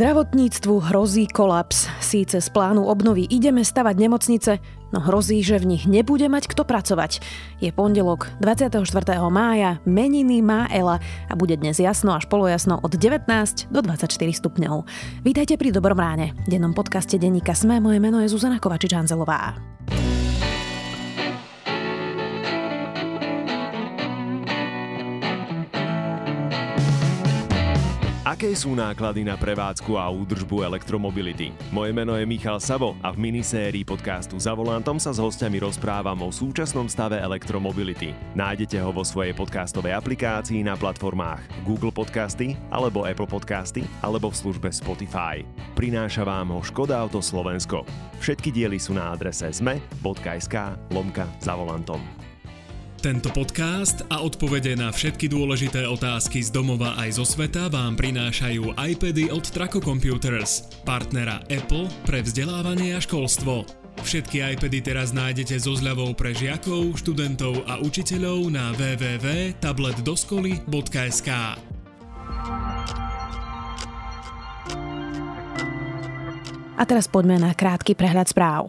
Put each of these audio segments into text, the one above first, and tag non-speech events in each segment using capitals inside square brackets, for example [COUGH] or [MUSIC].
Zdravotníctvu hrozí kolaps. Síce z plánu obnovy ideme stavať nemocnice, no hrozí, že v nich nebude mať kto pracovať. Je pondelok 24. mája, meniny má Ela a bude dnes jasno až polojasno od 19 do 24 stupňov. Vítajte pri Dobrom ráne. V dennom podcaste denníka Sme, moje meno je Zuzana Kovačič-Hanzelová. Sú náklady na prevádzku a údržbu elektromobility? Moje meno je Michal Savo a v minisérii podcastu Za volantom sa s hostiami rozprávam o súčasnom stave elektromobility. Nájdete ho vo svojej podcastovej aplikácii na platformách Google Podcasty alebo Apple Podcasty alebo v službe Spotify. Prináša vám ho Škoda Auto Slovensko. Všetky diely sú na adrese zme.sk lomka za volantom. Tento podcast a odpovede na všetky dôležité otázky z domova aj zo sveta vám prinášajú iPady od Traco Computers, partnera Apple pre vzdelávanie a školstvo. Všetky iPady teraz nájdete so zľavou pre žiakov, študentov a učiteľov na www.tabletdoskoly.sk. A teraz poďme na krátky prehľad správ.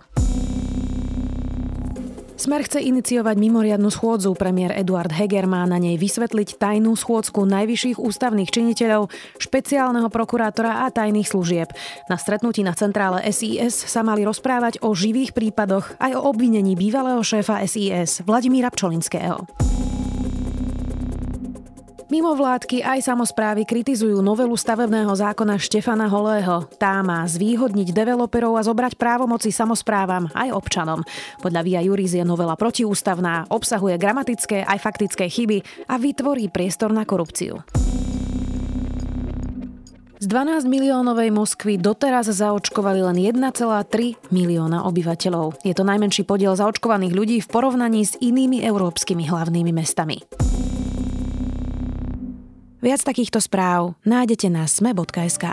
Smer chce iniciovať mimoriadnu schôdzu. Premiér Eduard Heger má na nej vysvetliť tajnú schôdzku najvyšších ústavných činiteľov, špeciálneho prokurátora a tajných služieb. Na stretnutí na centrále SIS sa mali rozprávať o živých prípadoch aj o obvinení bývalého šéfa SIS Vladimíra Pčolinského. Mimo vládky aj samozprávy kritizujú novelu stavebného zákona Štefana Holého. Tá má zvýhodniť developerov a zobrať právomoci samozprávam aj občanom. Podľa Via Juris je novela protiústavná, obsahuje gramatické aj faktické chyby a vytvorí priestor na korupciu. Z 12 miliónovej Moskvy doteraz zaočkovali len 1,3 milióna obyvateľov. Je to najmenší podiel zaočkovaných ľudí v porovnaní s inými európskymi hlavnými mestami. Viac takýchto správ nájdete na sme.sk.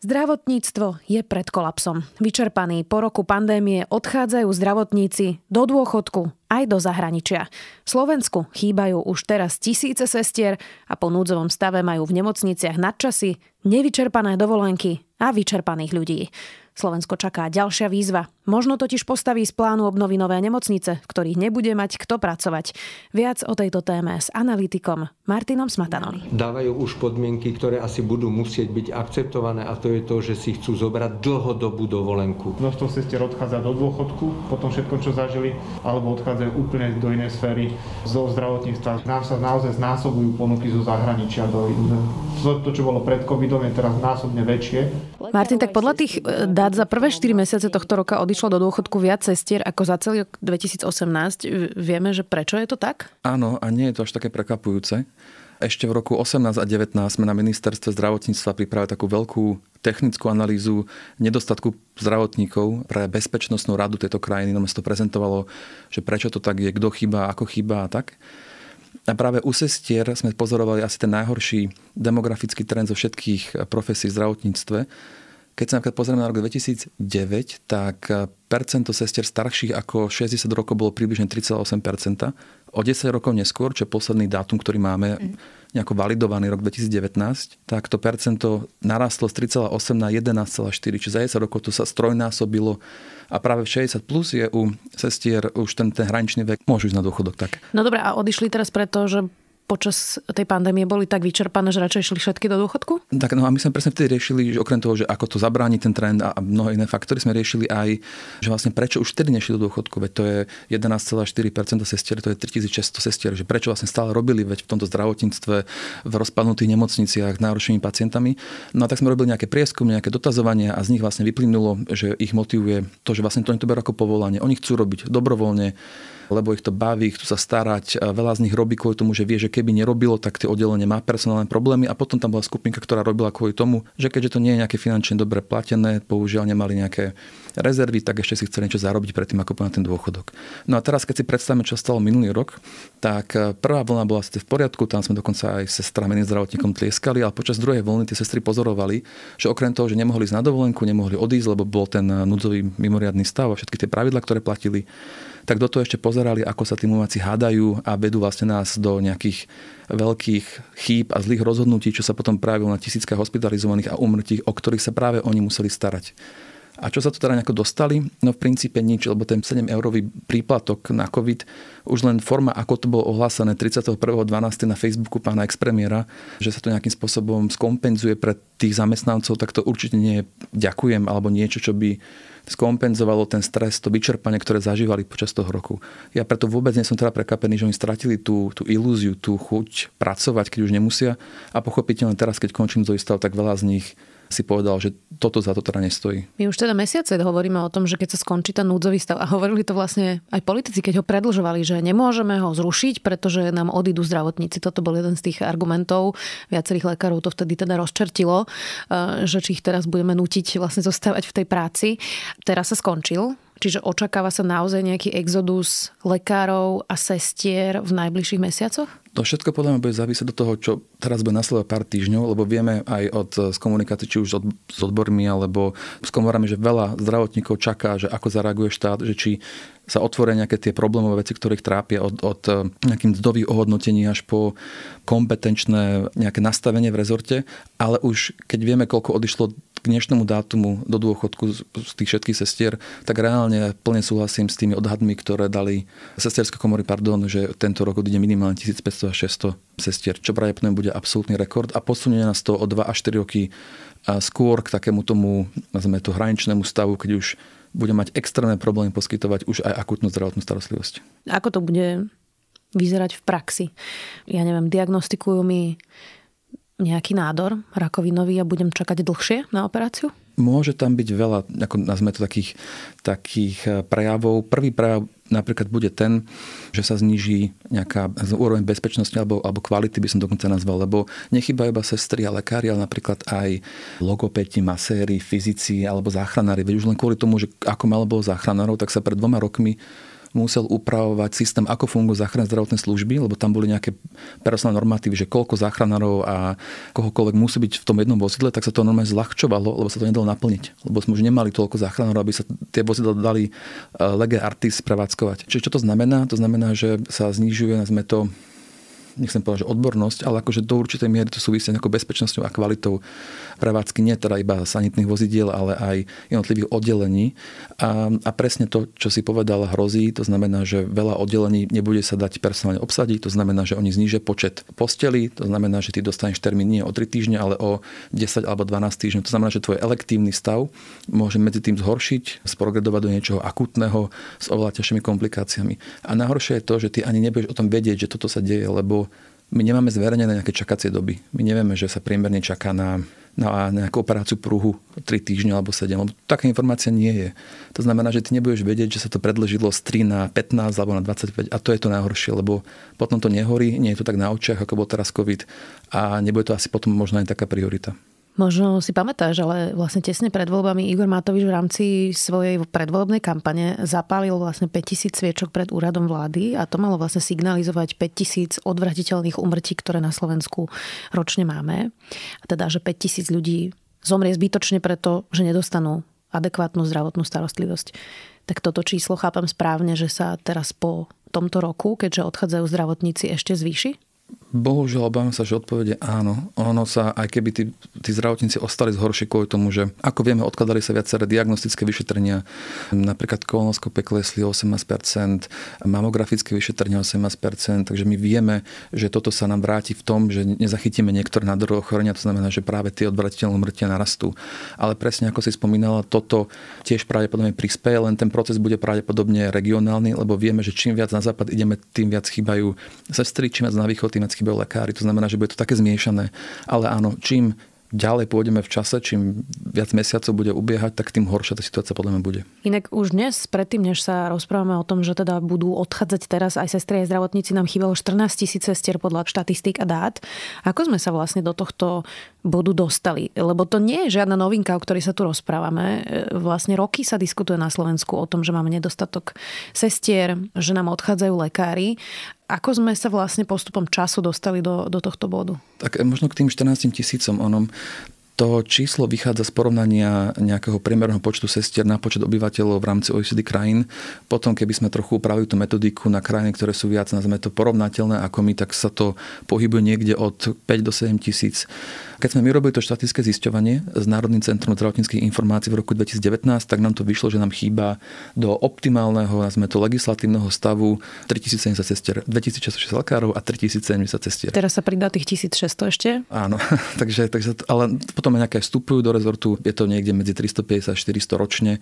Zdravotníctvo je pred kolapsom. Vyčerpaní po roku pandémie odchádzajú zdravotníci do dôchodku aj do zahraničia. Slovensku chýbajú už teraz tisíce sestier a po núdzovom stave majú v nemocniciach nadčasy, nevyčerpané dovolenky a vyčerpaných ľudí. Slovensko čaká ďalšia výzva. Možno totiž postaví z plánu obnovy nové nemocnice, v ktorých nebude mať kto pracovať. Viac o tejto téme s analytikom Martinom Smatanom. Dávajú už podmienky, ktoré asi budú musieť byť akceptované a to je to, že si chcú zobrať dlhodobú dovolenku. Množstvo sestier odchádza do dôchodku po tom všetkom, čo zažili, alebo odchádzajú úplne do inej sféry zo zdravotníctva. Nám sa naozaj znásobujú ponuky zo zahraničia. Do, to, čo bolo pred covidom, je teraz násobne väčšie. Martin, tak podľa tých e, dát za prvé 4 mesiace tohto roka odišlo do dôchodku viac cestier ako za celý rok 2018. Vieme, že prečo je to tak? Áno, a nie je to až také prekvapujúce. Ešte v roku 18 a 19 sme na ministerstve zdravotníctva pripravili takú veľkú technickú analýzu nedostatku zdravotníkov pre bezpečnostnú radu tejto krajiny. No to prezentovalo, že prečo to tak je, kto chýba, ako chýba a tak. A práve u sestier sme pozorovali asi ten najhorší demografický trend zo všetkých profesí v zdravotníctve keď sa napríklad pozrieme na rok 2009, tak eh, percento sestier starších ako 60 rokov bolo približne 3,8%. O 10 rokov neskôr, čo je posledný dátum, ktorý máme mm. nejako validovaný rok 2019, tak to percento narastlo z 3,8 na 11,4, čiže za 10 rokov to sa strojnásobilo a práve v 60 plus je u sestier už ten, ten hraničný vek, môžu ísť na dôchodok tak. No dobré, a odišli teraz preto, že počas tej pandémie boli tak vyčerpané, že radšej šli všetky do dôchodku? Tak no a my sme presne vtedy riešili, že okrem toho, že ako to zabrániť ten trend a mnohé iné faktory, sme riešili aj, že vlastne prečo už vtedy nešli do dôchodku, veď to je 11,4% sestier, to je 3600 sestier, že prečo vlastne stále robili veď v tomto zdravotníctve v rozpadnutých nemocniciach náročnými pacientami. No a tak sme robili nejaké prieskumy, nejaké dotazovania a z nich vlastne vyplynulo, že ich motivuje to, že vlastne to oni to berú ako povolanie. Oni chcú robiť dobrovoľne, lebo ich to baví, chcú sa starať. Veľa z nich robí kvôli tomu, že vie, že keby nerobilo, tak tie oddelenie má personálne problémy a potom tam bola skupinka, ktorá robila kvôli tomu, že keďže to nie je nejaké finančne dobre platené, použiaľ nemali nejaké rezervy, tak ešte si chceli niečo zarobiť predtým, ako na ten dôchodok. No a teraz, keď si predstavíme, čo stalo minulý rok, tak e, prvá vlna bola ste v poriadku, tam sme dokonca aj sestrami zdravotníkom tlieskali, ale počas druhej vlny tie sestry pozorovali, že okrem toho, že nemohli ísť na dovolenku, nemohli odísť, lebo bol ten e, núdzový mimoriadný stav a všetky tie pravidla, ktoré platili, tak do toho ešte pozerali, ako sa tí umáci hádajú a vedú vlastne nás do nejakých veľkých chýb a zlých rozhodnutí, čo sa potom prejavilo na tisíckach hospitalizovaných a umrtí, o ktorých sa práve oni museli starať. A čo sa to teda nejako dostali? No v princípe nič, lebo ten 7 eurový príplatok na COVID, už len forma, ako to bolo ohlásené 31.12. na Facebooku pána expremiera, že sa to nejakým spôsobom skompenzuje pre tých zamestnancov, tak to určite nie je ďakujem alebo niečo, čo by skompenzovalo ten stres, to vyčerpanie, ktoré zažívali počas toho roku. Ja preto vôbec nie som teda prekapený, že oni stratili tú, tú ilúziu, tú chuť pracovať, keď už nemusia. A pochopiteľne teraz, keď končím zo tak veľa z nich si povedal, že toto za to teda nestojí. My už teda mesiace hovoríme o tom, že keď sa skončí ten núdzový stav a hovorili to vlastne aj politici, keď ho predlžovali, že nemôžeme ho zrušiť, pretože nám odídu zdravotníci. Toto bol jeden z tých argumentov. Viacerých lekárov to vtedy teda rozčertilo, eh, že či ich teraz budeme nutiť vlastne zostávať v tej práci. Teraz sa skončil Čiže očakáva sa naozaj nejaký exodus lekárov a sestier v najbližších mesiacoch? To všetko podľa mňa bude závisieť do toho, čo teraz bude nasledovať pár týždňov, lebo vieme aj od z komunikácie, či už od, s odbormi alebo s komorami, že veľa zdravotníkov čaká, že ako zareaguje štát, že či sa otvoria nejaké tie problémové veci, ktoré ich trápia od, od eh, nejakým mzdových ohodnotení až po kompetenčné nejaké nastavenie v rezorte, ale už keď vieme, koľko odišlo k dnešnému dátumu do dôchodku z tých všetkých sestier, tak reálne plne súhlasím s tými odhadmi, ktoré dali sesterské komory, pardon, že tento rok odíde minimálne 1500 až 600 sestier, čo pravdepodobne bude absolútny rekord a posunie nás to o 2 až 4 roky skôr k takému tomu, nazveme to, hraničnému stavu, keď už bude mať extrémne problémy poskytovať už aj akutnú zdravotnú starostlivosť. Ako to bude vyzerať v praxi? Ja neviem, diagnostikujú mi nejaký nádor rakovinový a budem čakať dlhšie na operáciu? Môže tam byť veľa, ako nazme to, takých, takých eh, prejavov. Prvý prejav napríklad bude ten, že sa zniží nejaká úroveň bezpečnosti alebo, alebo kvality, by som dokonca nazval, lebo nechybajú iba sestry a lekári, ale napríklad aj logopeti, maséri, fyzici alebo záchranári. Veď už len kvôli tomu, že ako malo bolo záchranárov, tak sa pred dvoma rokmi musel upravovať systém, ako fungujú záchranné zdravotné služby, lebo tam boli nejaké personálne normatívy, že koľko záchranárov a kohokoľvek musí byť v tom jednom vozidle, tak sa to normálne zľahčovalo, lebo sa to nedalo naplniť. Lebo sme už nemali toľko záchranárov, aby sa tie vozidla dali eh, lege artis prevádzkovať. Čiže čo to znamená? To znamená, že sa znižuje, nazme to, nechcem povedať, že odbornosť, ale akože do určitej miery to súvisí nejakou bezpečnosťou a kvalitou prevádzky, nie teda iba sanitných vozidiel, ale aj jednotlivých oddelení. A, a presne to, čo si povedal, hrozí. To znamená, že veľa oddelení nebude sa dať personálne obsadiť, to znamená, že oni znížia počet postelí, to znamená, že ty dostaneš termín nie o 3 týždne, ale o 10 alebo 12 týždňov. To znamená, že tvoj elektívny stav môže medzi tým zhoršiť, sprogredovať do niečoho akutného s oveľa ťažšími komplikáciami. A najhoršie je to, že ty ani nebudeš o tom vedieť, že toto sa deje, lebo my nemáme zverejnené nejaké čakacie doby. My nevieme, že sa priemerne čaká na na nejakú operáciu pruhu 3 týždne alebo 7, lebo taká informácia nie je. To znamená, že ty nebudeš vedieť, že sa to predlžilo z 3 na 15 alebo na 25 a to je to najhoršie, lebo potom to nehorí, nie je to tak na očiach, ako bol teraz COVID a nebude to asi potom možno aj taká priorita. Možno si pamätáš, ale vlastne tesne pred voľbami Igor Matovič v rámci svojej predvolebnej kampane zapálil vlastne 5000 sviečok pred úradom vlády a to malo vlastne signalizovať 5000 odvratiteľných umrtí, ktoré na Slovensku ročne máme. A teda, že 5000 ľudí zomrie zbytočne preto, že nedostanú adekvátnu zdravotnú starostlivosť. Tak toto číslo chápam správne, že sa teraz po tomto roku, keďže odchádzajú zdravotníci, ešte zvýši? Bohužiaľ, obávam sa, že odpovede áno. Ono sa, aj keby tí, tí zdravotníci ostali zhoršie kvôli tomu, že ako vieme, odkladali sa viaceré diagnostické vyšetrenia, napríklad kolonoskopie klesli 18%, mamografické vyšetrenia 18%, takže my vieme, že toto sa nám vráti v tom, že nezachytíme niektoré nádorové ochorenia, to znamená, že práve tie odvratiteľné mŕtia narastú. Ale presne ako si spomínala, toto tiež pravdepodobne prispieje, len ten proces bude pravdepodobne regionálny, lebo vieme, že čím viac na západ ideme, tým viac chýbajú sestry, čím viac na východ, chýbajú lekári. To znamená, že bude to také zmiešané. Ale áno, čím ďalej pôjdeme v čase, čím viac mesiacov bude ubiehať, tak tým horšia tá situácia podľa mňa bude. Inak už dnes, predtým, než sa rozprávame o tom, že teda budú odchádzať teraz aj sestry, aj zdravotníci, nám chýbalo 14 tisíc sestier podľa štatistík a dát. Ako sme sa vlastne do tohto bodu dostali? Lebo to nie je žiadna novinka, o ktorej sa tu rozprávame. E, vlastne roky sa diskutuje na Slovensku o tom, že máme nedostatok sestier, že nám odchádzajú lekári. Ako sme sa vlastne postupom času dostali do, do tohto bodu? Tak možno k tým 14 tisícom onom to číslo vychádza z porovnania nejakého priemerného počtu sestier na počet obyvateľov v rámci OECD krajín. Potom, keby sme trochu upravili tú metodiku na krajiny, ktoré sú viac, nazveme to porovnateľné ako my, tak sa to pohybuje niekde od 5 do 7 tisíc keď sme my robili to štatické zisťovanie s Národným centrom zdravotníckých informácií v roku 2019, tak nám to vyšlo, že nám chýba do optimálneho, nazme to legislatívneho stavu 3070 sestier, 2600 lekárov a 3070 sestier. Teraz sa pridá tých 1600 ešte? Áno, [LAUGHS] takže, takže, ale potom nejaké vstupujú do rezortu, je to niekde medzi 350 a 400 ročne,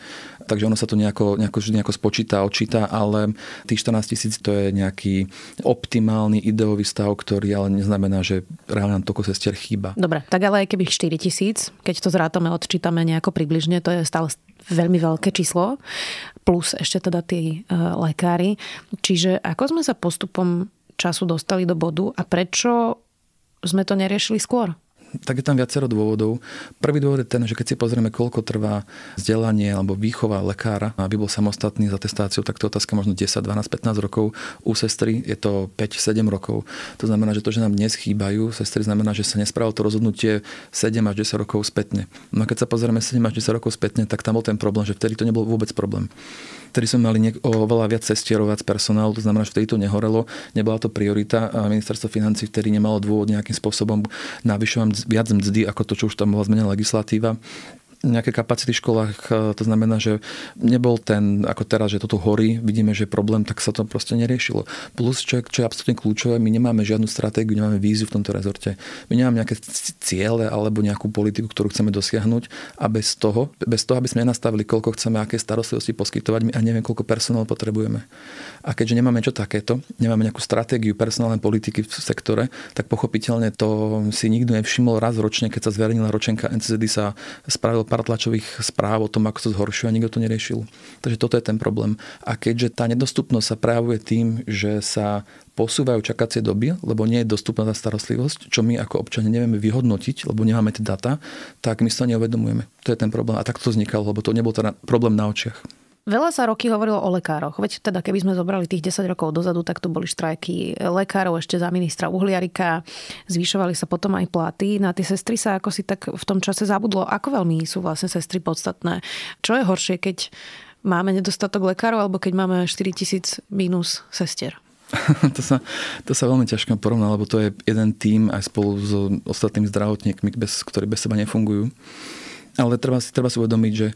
takže ono sa to nejako, nejako, nejako spočíta, očíta, ale tých 14 tisíc to je nejaký optimálny ideový stav, ktorý ale neznamená, že reálne nám toľko sestier chýba. Dobre, tak ale aj keby 4 tisíc, keď to zrátame, odčítame nejako približne, to je stále veľmi veľké číslo, plus ešte teda tí e, lekári. Čiže ako sme sa postupom času dostali do bodu a prečo sme to neriešili skôr? Tak je tam viacero dôvodov. Prvý dôvod je ten, že keď si pozrieme, koľko trvá vzdelanie alebo výchova lekára, aby bol samostatný za testáciu, tak to otázka možno 10, 12, 15 rokov. U sestry je to 5-7 rokov. To znamená, že to, že nám dnes chýbajú sestry, znamená, že sa nespravilo to rozhodnutie 7 až 10 rokov spätne. No a keď sa pozrieme 7 až 10 rokov spätne, tak tam bol ten problém, že vtedy to nebol vôbec problém vtedy sme mali niek- oveľa viac cestierov, viac personálu, to znamená, že vtedy to nehorelo, nebola to priorita a ministerstvo financí vtedy nemalo dôvod nejakým spôsobom navyšovať viac mzdy ako to, čo už tam bola zmenená legislatíva nejaké kapacity v školách, e, to znamená, že nebol ten, ako teraz, že toto horí, vidíme, že je problém, tak sa to proste neriešilo. Plus, čo čo je absolútne kľúčové, my nemáme žiadnu stratégiu, nemáme víziu v tomto rezorte. My nemáme nejaké ciele alebo nejakú politiku, ktorú chceme dosiahnuť a bez toho, bez toho, aby sme nenastavili, koľko chceme, aké starostlivosti poskytovať, my a neviem, koľko personál potrebujeme. A keďže nemáme čo takéto, nemáme nejakú stratégiu personálnej politiky v sektore, tak pochopiteľne to si nikto nevšimol raz ročne, keď sa zverejnila ročenka NCZD sa spravil pár tlačových správ o tom, ako sa zhoršuje a nikto to neriešil. Takže toto je ten problém. A keďže tá nedostupnosť sa prejavuje tým, že sa posúvajú čakacie doby, lebo nie je dostupná tá starostlivosť, čo my ako občania nevieme vyhodnotiť, lebo nemáme tie data, tak my sa neuvedomujeme. To je ten problém. A tak to vznikalo, lebo to nebol teda problém na očiach. Veľa sa roky hovorilo o lekároch. Veď teda keby sme zobrali tých 10 rokov dozadu, tak tu boli štrajky lekárov ešte za ministra Uhliarika. Zvyšovali sa potom aj platy. Na tie sestry sa ako si tak v tom čase zabudlo. Ako veľmi sú vlastne sestry podstatné? Čo je horšie, keď máme nedostatok lekárov alebo keď máme 4000 mínus sestier? [LAUGHS] to, sa, to sa veľmi ťažko porovná, lebo to je jeden tým aj spolu s ostatnými zdravotníkmi, bez, ktorí bez seba nefungujú. Ale treba si, treba si uvedomiť, že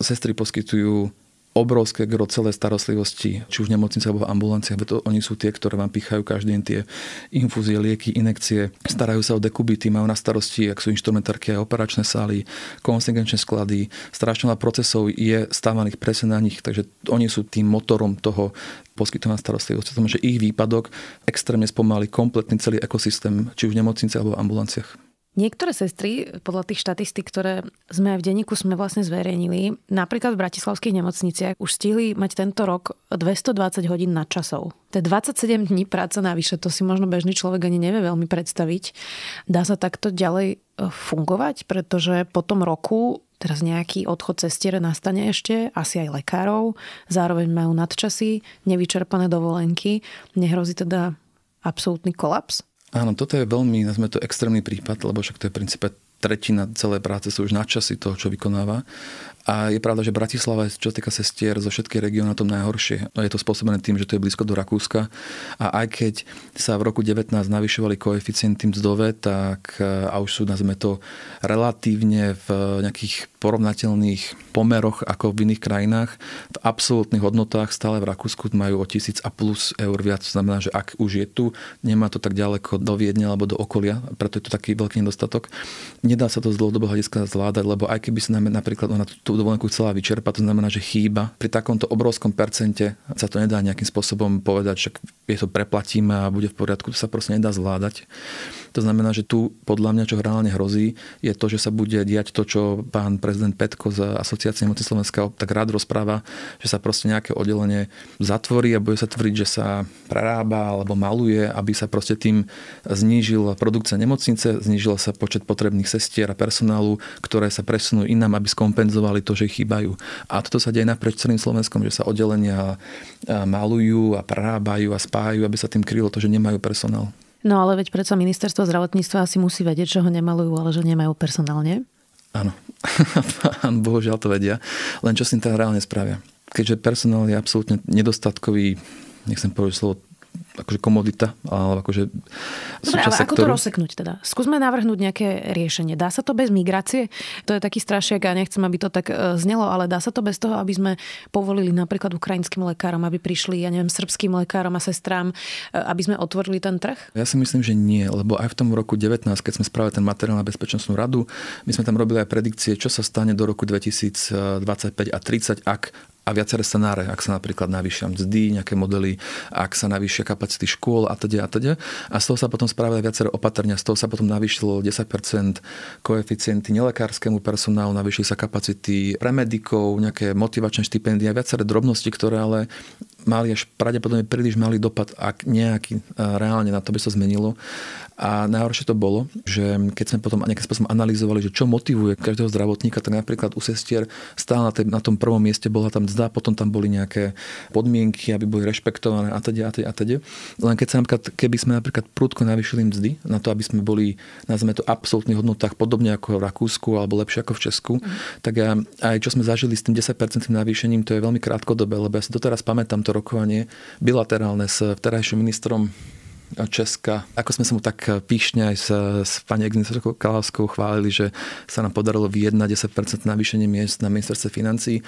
sestry poskytujú obrovské gro celé starostlivosti, či už v nemocnici alebo v ambulanciách, to oni sú tie, ktoré vám pichajú každý deň tie infúzie, lieky, inekcie, starajú sa o dekubity, majú na starosti, ak sú inštrumentárky a operačné sály, konsingenčné sklady, strašne veľa procesov je stávaných presne na nich, takže oni sú tým motorom toho poskytovania starostlivosti. To že ich výpadok extrémne spomalí kompletný celý ekosystém, či už v nemocnici alebo v ambulanciách. Niektoré sestry, podľa tých štatistik, ktoré sme v denníku sme vlastne zverejnili, napríklad v bratislavských nemocniciach už stihli mať tento rok 220 hodín nadčasov. To je 27 dní práce navyše, to si možno bežný človek ani nevie veľmi predstaviť. Dá sa takto ďalej e, fungovať, pretože po tom roku teraz nejaký odchod cestiere nastane ešte, asi aj lekárov, zároveň majú nadčasy, nevyčerpané dovolenky. Nehrozí teda absolútny kolaps? Áno, toto je veľmi, nazme to extrémny prípad, lebo však to je v princípe tretina celej práce sú už na časy toho, čo vykonáva. A je pravda, že Bratislava je, čo týka sestier, zo všetkých regiónov na tom najhoršie. Je to spôsobené tým, že to je blízko do Rakúska. A aj keď sa v roku 19 navyšovali koeficienty mzdové, tak a už sú, nazme to, relatívne v nejakých porovnateľných pomeroch ako v iných krajinách. V absolútnych hodnotách stále v Rakúsku majú o tisíc a plus eur viac. To znamená, že ak už je tu, nemá to tak ďaleko do Viedne alebo do okolia, preto je to taký veľký nedostatok. Nedá sa to z dlhodobého hľadiska zvládať, lebo aj keby sa nám napríklad na tú dovolenku chcela vyčerpať, to znamená, že chýba. Pri takomto obrovskom percente sa to nedá nejakým spôsobom povedať, že je to preplatíme a bude v poriadku, to sa proste nedá zvládať. To znamená, že tu podľa mňa, čo reálne hrozí, je to, že sa bude diať to, čo pán prezident Petko z Asociácie nemoci Slovenska tak rád rozpráva, že sa proste nejaké oddelenie zatvorí a bude sa tvrdiť, že sa prerába alebo maluje, aby sa proste tým znížil produkcia nemocnice, znížil sa počet potrebných sestier a personálu, ktoré sa presunú inám, aby skompenzovali to, že chýbajú. A toto sa deje naprieč celým Slovenskom, že sa oddelenia malujú a prerábajú a spájajú, aby sa tým krylo to, že nemajú personál. No ale veď predsa ministerstvo zdravotníctva asi musí vedieť, že ho nemalujú, ale že nemajú personálne. Áno, [LAUGHS] bohužiaľ to vedia. Len čo s tým teda reálne spravia. Keďže personál je absolútne nedostatkový, nechcem povedať slovo akože komodita, ale akože Dobre, ale sektoru. ako to rozseknúť teda? Skúsme navrhnúť nejaké riešenie. Dá sa to bez migrácie? To je taký strašiak a nechcem, aby to tak e, znelo, ale dá sa to bez toho, aby sme povolili napríklad ukrajinským lekárom, aby prišli, ja neviem, srbským lekárom a sestrám, e, aby sme otvorili ten trh? Ja si myslím, že nie, lebo aj v tom roku 19, keď sme spravili ten materiál na bezpečnostnú radu, my sme tam robili aj predikcie, čo sa stane do roku 2025 a 30, ak a viaceré scenáre, ak sa napríklad navýšia mzdy, nejaké modely, ak sa navýšia kapacity škôl a teda a teda. A z toho sa potom spravili viaceré opatrenia, z toho sa potom navýšilo 10% koeficienty nelekárskému personálu, navýšili sa kapacity pre medikov, nejaké motivačné štipendia, viaceré drobnosti, ktoré ale mali až pravdepodobne príliš malý dopad, ak nejaký reálne na to by sa zmenilo. A najhoršie to bolo, že keď sme potom nejakým spôsobom analyzovali, že čo motivuje každého zdravotníka, tak napríklad u sestier stále na, na tom prvom mieste bola tam mzda, potom tam boli nejaké podmienky, aby boli rešpektované a teda a teda a teda. Len keď sa napríklad, keby sme napríklad prudko navýšili mzdy na to, aby sme boli, nazveme to, absolútnych hodnotách podobne ako v Rakúsku alebo lepšie ako v Česku, mm. tak ja, aj čo sme zažili s tým 10% navýšením, to je veľmi krátkodobé, lebo ja si doteraz pamätám to rokovanie bilaterálne s vterajším ministrom Česka. Ako sme sa mu tak píšne aj s, s pani Agnesou Kalavskou chválili, že sa nám podarilo vyjednať 10% navýšenie miest na ministerstve financí.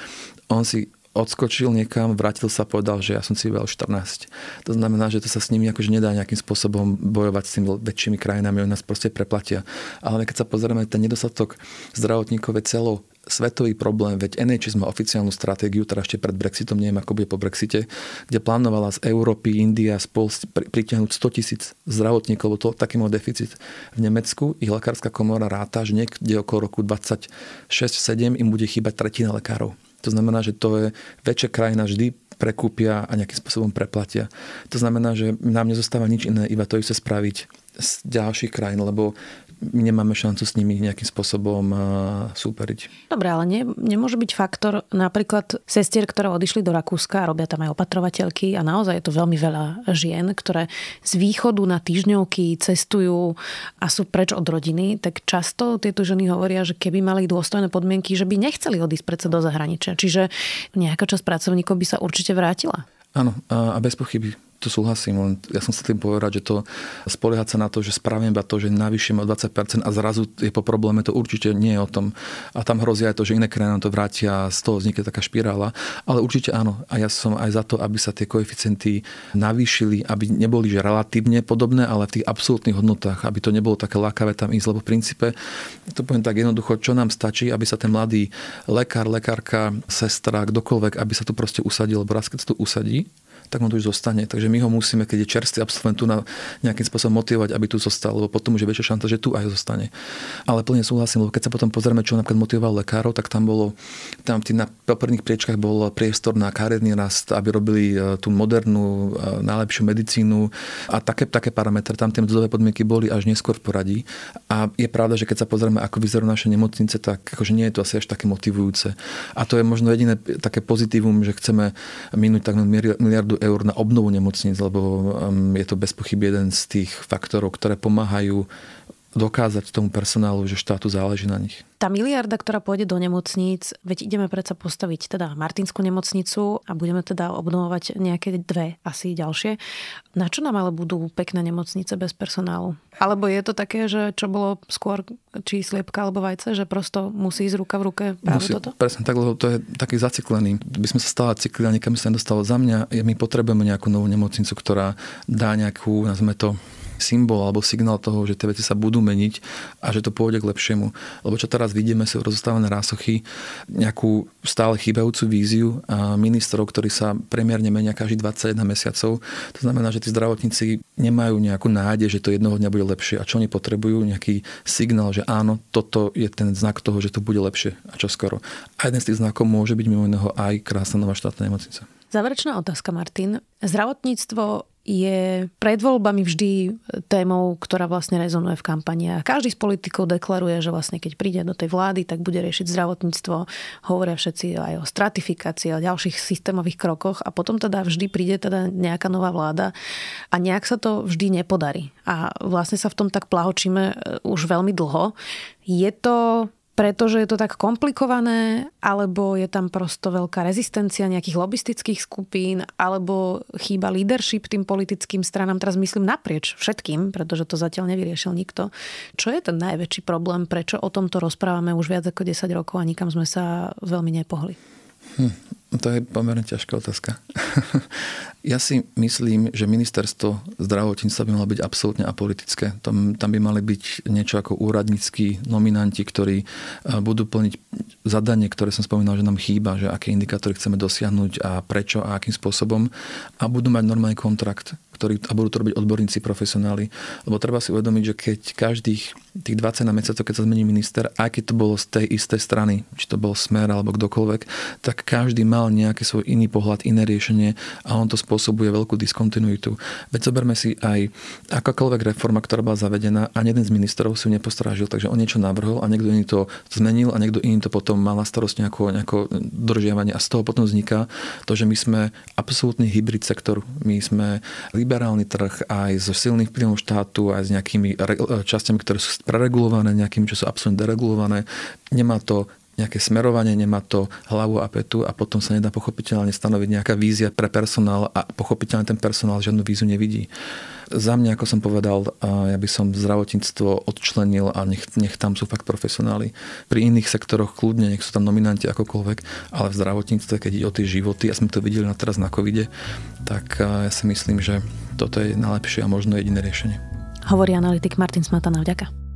On si odskočil niekam, vrátil sa a povedal, že ja som si vyvel 14. To znamená, že to sa s nimi akože nedá nejakým spôsobom bojovať s tými väčšími krajinami, oni nás proste preplatia. Ale keď sa pozrieme, ten nedostatok zdravotníkov je celo svetový problém, veď NHS má oficiálnu stratégiu, teda ešte pred Brexitom, neviem ako bude po Brexite, kde plánovala z Európy, India spol pritiahnuť 100 tisíc zdravotníkov, lebo to taký má deficit. V Nemecku ich lekárska komora ráta, že niekde okolo roku 26-7 im bude chýbať tretina lekárov. To znamená, že to je väčšia krajina vždy prekúpia a nejakým spôsobom preplatia. To znamená, že nám nezostáva nič iné, iba to isté spraviť z ďalších krajín, lebo my nemáme šancu s nimi nejakým spôsobom súperiť. Dobre, ale ne, nemôže byť faktor napríklad sestier, ktoré odišli do Rakúska a robia tam aj opatrovateľky a naozaj je to veľmi veľa žien, ktoré z východu na týždňovky cestujú a sú preč od rodiny, tak často tieto ženy hovoria, že keby mali dôstojné podmienky, že by nechceli odísť predsa do zahraničia. Čiže nejaká časť pracovníkov by sa určite vrátila. Áno, a bez pochyby to súhlasím, len ja som sa tým povedať, že to spoliehať sa na to, že spravím iba to, že navýšime o 20% a zrazu je po probléme, to určite nie je o tom. A tam hrozí aj to, že iné krajiny to vrátia z toho vznikne taká špirála. Ale určite áno. A ja som aj za to, aby sa tie koeficienty navýšili, aby neboli že relatívne podobné, ale v tých absolútnych hodnotách, aby to nebolo také lákavé tam ísť, lebo v princípe, to poviem tak jednoducho, čo nám stačí, aby sa ten mladý lekár, lekárka, sestra, kdokoľvek, aby sa tu proste usadil, lebo raz keď sa tu usadí, tak on tu už zostane. Takže my ho musíme, keď je čerstvý absolvent, tu na nejakým spôsobom motivovať, aby tu zostal, lebo potom už je väčšia šanca, že tu aj zostane. Ale plne súhlasím, lebo keď sa potom pozrieme, čo napríklad motivoval lekárov, tak tam bolo, tam tých na prvných priečkách bol priestor na kariérny rast, aby robili e, tú modernú, e, najlepšiu medicínu a také, také parametre. Tam tie mzdové podmienky boli až neskôr v poradí. A je pravda, že keď sa pozrieme, ako vyzerajú naše nemocnice, tak akože nie je to asi až také motivujúce. A to je možno jediné také pozitívum, že chceme minúť tak miliardu eur na obnovu nemocníc, lebo um, je to bez pochyby jeden z tých faktorov, ktoré pomáhajú dokázať tomu personálu, že štátu záleží na nich. Tá miliarda, ktorá pôjde do nemocníc, veď ideme predsa postaviť teda Martinskú nemocnicu a budeme teda obnovovať nejaké dve asi ďalšie. Na čo nám ale budú pekné nemocnice bez personálu? Alebo je to také, že čo bolo skôr či sliepka alebo vajce, že prosto musí ísť ruka v ruke práve musí, toto? Presne tak, lebo to je taký zaciklený. By sme sa stále ciklili a nikam sa nedostalo. Za mňa my potrebujeme nejakú novú nemocnicu, ktorá dá nejakú, nazveme to, symbol alebo signál toho, že tie veci sa budú meniť a že to pôjde k lepšiemu. Lebo čo teraz vidíme, sú rozostávané rásochy, nejakú stále chýbajúcu víziu ministrov, ktorí sa premiérne menia každý 21 mesiacov. To znamená, že tí zdravotníci nemajú nejakú nádej, že to jednoho dňa bude lepšie. A čo oni potrebujú? Nejaký signál, že áno, toto je ten znak toho, že to bude lepšie a čo skoro. A jeden z tých znakov môže byť mimo iného aj krásna nová štátna nemocnica. Záverečná otázka, Martin. Zdravotníctvo je pred voľbami vždy témou, ktorá vlastne rezonuje v kampani. A každý z politikov deklaruje, že vlastne keď príde do tej vlády, tak bude riešiť zdravotníctvo. Hovoria všetci aj o stratifikácii, o ďalších systémových krokoch a potom teda vždy príde teda nejaká nová vláda a nejak sa to vždy nepodarí. A vlastne sa v tom tak plahočíme už veľmi dlho. Je to pretože je to tak komplikované, alebo je tam prosto veľká rezistencia nejakých lobistických skupín, alebo chýba leadership tým politickým stranám. Teraz myslím naprieč všetkým, pretože to zatiaľ nevyriešil nikto. Čo je ten najväčší problém? Prečo o tomto rozprávame už viac ako 10 rokov a nikam sme sa veľmi nepohli? Hm, to je pomerne ťažká otázka. [LAUGHS] ja si myslím, že ministerstvo zdravotníctva by malo byť absolútne apolitické. Tam, tam by mali byť niečo ako úradníckí nominanti, ktorí budú plniť zadanie, ktoré som spomínal, že nám chýba, že aké indikátory chceme dosiahnuť a prečo a akým spôsobom a budú mať normálny kontrakt ktorí, a budú to robiť odborníci, profesionáli. Lebo treba si uvedomiť, že keď každých tých 20 na mesiacov, keď sa zmení minister, aj keď to bolo z tej istej strany, či to bol Smer alebo kdokoľvek, tak každý mal nejaký svoj iný pohľad, iné riešenie a on to spôsobuje veľkú diskontinuitu. Veď zoberme si aj akákoľvek reforma, ktorá bola zavedená a jeden z ministrov si ju nepostrážil, takže on niečo navrhol a niekto iný to zmenil a niekto iný to potom mal na starosť nejako, nejako dodržiavanie a z toho potom vzniká to, že my sme absolútny hybrid sektor. My sme liberálny trh aj so silným vplyvom štátu, aj s nejakými časťami, ktoré sú preregulované, nejakými, čo sú absolútne deregulované. Nemá to nejaké smerovanie, nemá to hlavu a petu a potom sa nedá pochopiteľne stanoviť nejaká vízia pre personál a pochopiteľne ten personál žiadnu víziu nevidí. Za mňa, ako som povedal, ja by som zdravotníctvo odčlenil a nech, nech tam sú fakt profesionáli. Pri iných sektoroch kľudne, nech sú tam nominanti akokoľvek, ale v zdravotníctve, keď ide o tie životy, a sme to videli na teraz na covide, tak ja si myslím, že toto je najlepšie a možno jediné riešenie. Hovorí analytik Martin Smatana. Vďaka.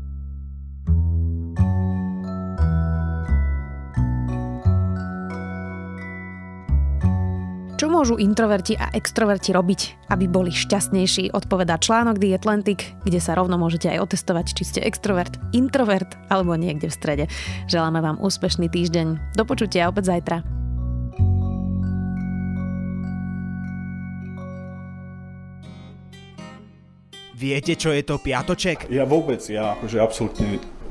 Môžu introverti a extroverti robiť, aby boli šťastnejší, odpovedá článok The Atlantic, kde sa rovno môžete aj otestovať, či ste extrovert, introvert alebo niekde v strede. Želáme vám úspešný týždeň. Do počutia opäť zajtra. Viete, čo je to piatoček? Ja vôbec, ja akože absolútne